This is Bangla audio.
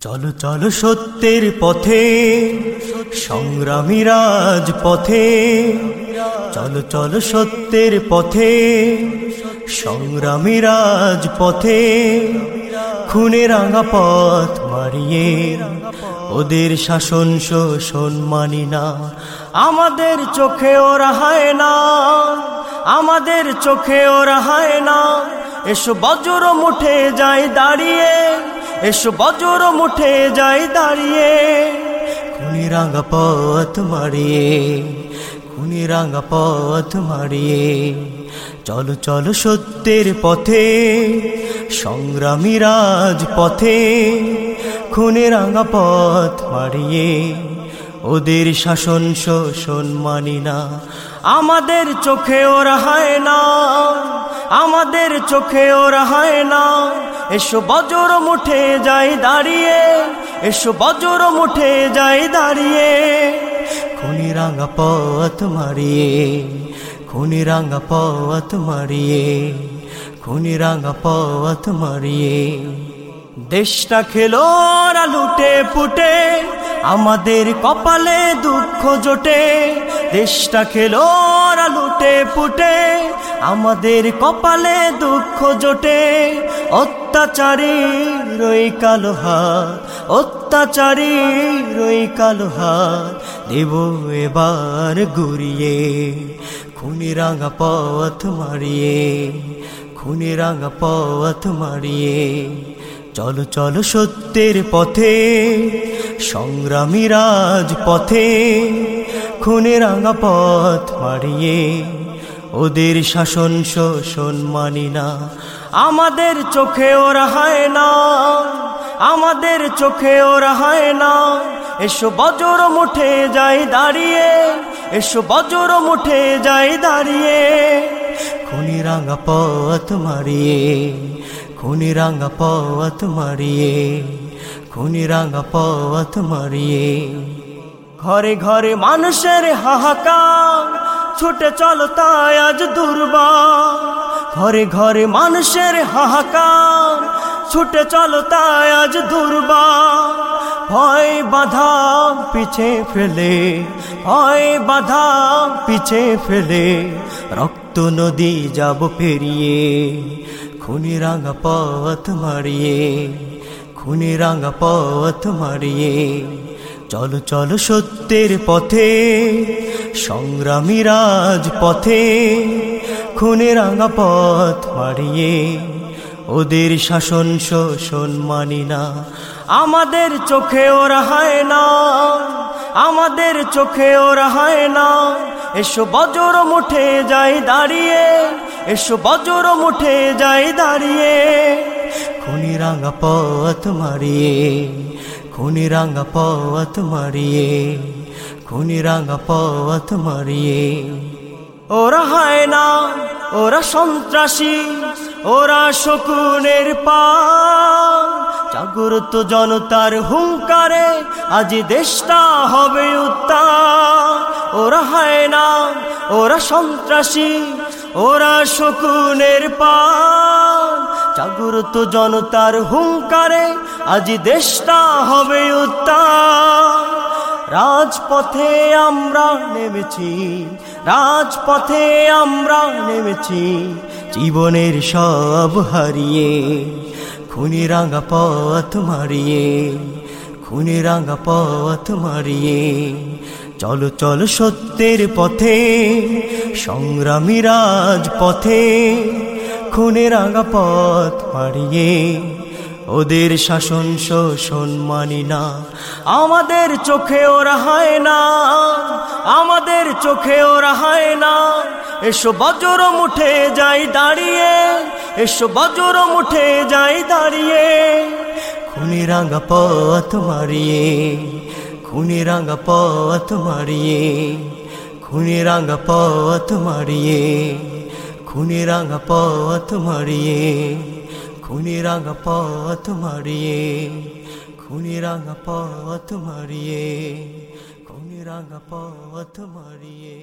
চলো চলো সত্যের পথে, সংগ্রামী রাজ পথে চলো চলো সত্যের পথে, সংগ্রামী রাজ পথে খুনে রাঙা পথ মারিয়ে ওদের শাসন শোষণ মানি না। আমাদের চোখে ওরা হায় না, আমাদের চোখে ওরা হায় না। এসো বজ্র মুঠে যায় দাঁড়িয়ে এসো বজর মুঠে যাই দাঁড়িয়ে, খুনি রাঙা পথ মারিয়ে, খুনি রাঙা পথ মারিয়ে। চলো চলো সত্যের পথে, সংগ্রামী রাজ পথে খুনে রাঙা পথ মারিয়ে। ওদের শাসন শোষণ মানি না, আমাদের চোখে ওরা হায় না, আমাদের চোখে ওরা হায় না এসো বজ্র মুঠে যাই দাঁড়িয়ে, এসো বজর মুঠে যাই দাঁড়িয়ে, খুনি রাঙা পথ মারিয়ে, খুনি রাঙা পথ মারিয়ে, খুনি রাঙা পথ মারিয়ে। দেশটা খেলো লুটে পুটে, আমাদের কপালে দুঃখ জোটে। দেশটা খেলো লুটে পুটে, আমাদের কপালে দুঃখ জোটে। অত্যাচারী রই কালো হাত, অত্যাচারী রই কালো হাত, দেব এবার ঘুরিয়ে খুনি রাঙা পথ মারিয়ে খুনি রাঙা পথ মারিয়ে। চলো চলো সত্যের পথে, সংগ্রামী রাজ পথে খুনে রাঙা পথ মারিয়ে। ওদের শাসন শোষণ মানি না। আমাদের চোখে ওরা হায় না। আমাদের চোখে ওরা হায় না। এসো বজ্র মুঠে যাই দাঁড়িয়ে। এসো বজ্র মুঠে যাই দাঁড়িয়ে। খুনি রাঙা পথ মারিয়ে। খুনি রাঙা পথ মারিয়ে। খুনি রাঙা পথ মারিয়ে। ঘরে ঘরে মানুষের হাহাকার। ছুটে চলো তাই আজ দুর্বা। ঘরে ঘরে মানুষের হাহাকার, ছুটে চলো তাই আজ দুর্বা। ভয় বাধা পিছে ফেলে, ভয় বাধা পিছে ফেলে, রক্ত নদী যাব পেরিয়ে, খুনি রাঙা পথ মারিয়ে, খুনি রাঙা পথ মারিয়ে। চলো চলো সত্যের পথে, সংগ্রামী রাজ পথে খুনে রাঙা পথ মারিয়ে ওদের শাসন শোষণ মানি না। আমাদের চোখে ওরা হায় না, আমাদের চোখে ওরা হায় না। এসো বজ্র মুঠে যাই দাঁড়িয়ে, এসো বজ্র মুঠে যাই দাঁড়িয়ে, খুনি রাঙা পথ মারিয়ে খুনি রাঙা পথ মারিয়ে খুনি রাঙা পথ মারিয়ে। ওরা হায় না ওরা সন্ত্রাসী, ওরা শকুনের পা। জাগ্রত জনতার হুঙ্কারে আজ দেশটা হবে উত্তার ওরা হায় না ওরা সন্ত্রাসী, ওরা শকুনের পা। জাগ্রত জনতার হুঙ্কারে আজ দেশটা হবে উত্তার রাজপথে আমরা নেমেছি, রাজপথে আমরা নেমেছি, জীবনের সব হারিয়ে খুনি রাঙা পথ মারিয়ে খুনি রাঙা পথ মারিয়ে। চলো চলো সত্যের পথে, সংগ্রামী রাজপথে খুনে রাঙা পথ মারিয়ে। ওদের শাসন শোষণ মানি না। আমাদের চোখে ওরা হায় না। আমাদের চোখে ওরা হায় না। এসো বজ্র মুঠে যাই দাঁড়িয়ে। এসো বজ্র মুঠে যাই দাঁড়িয়ে। খুনি রাঙা পথ মারিয়ে। খুনি রাঙা পথ মারিয়ে। খুনি রাঙা পথ মারিয়ে। খুনি রাঙা পথ মারিয়ে। খুনি রাঙা পথ মারিয়ে খুনি রাঙা পথ মারিয়ে খুনি রাঙা পথ মারিয়ে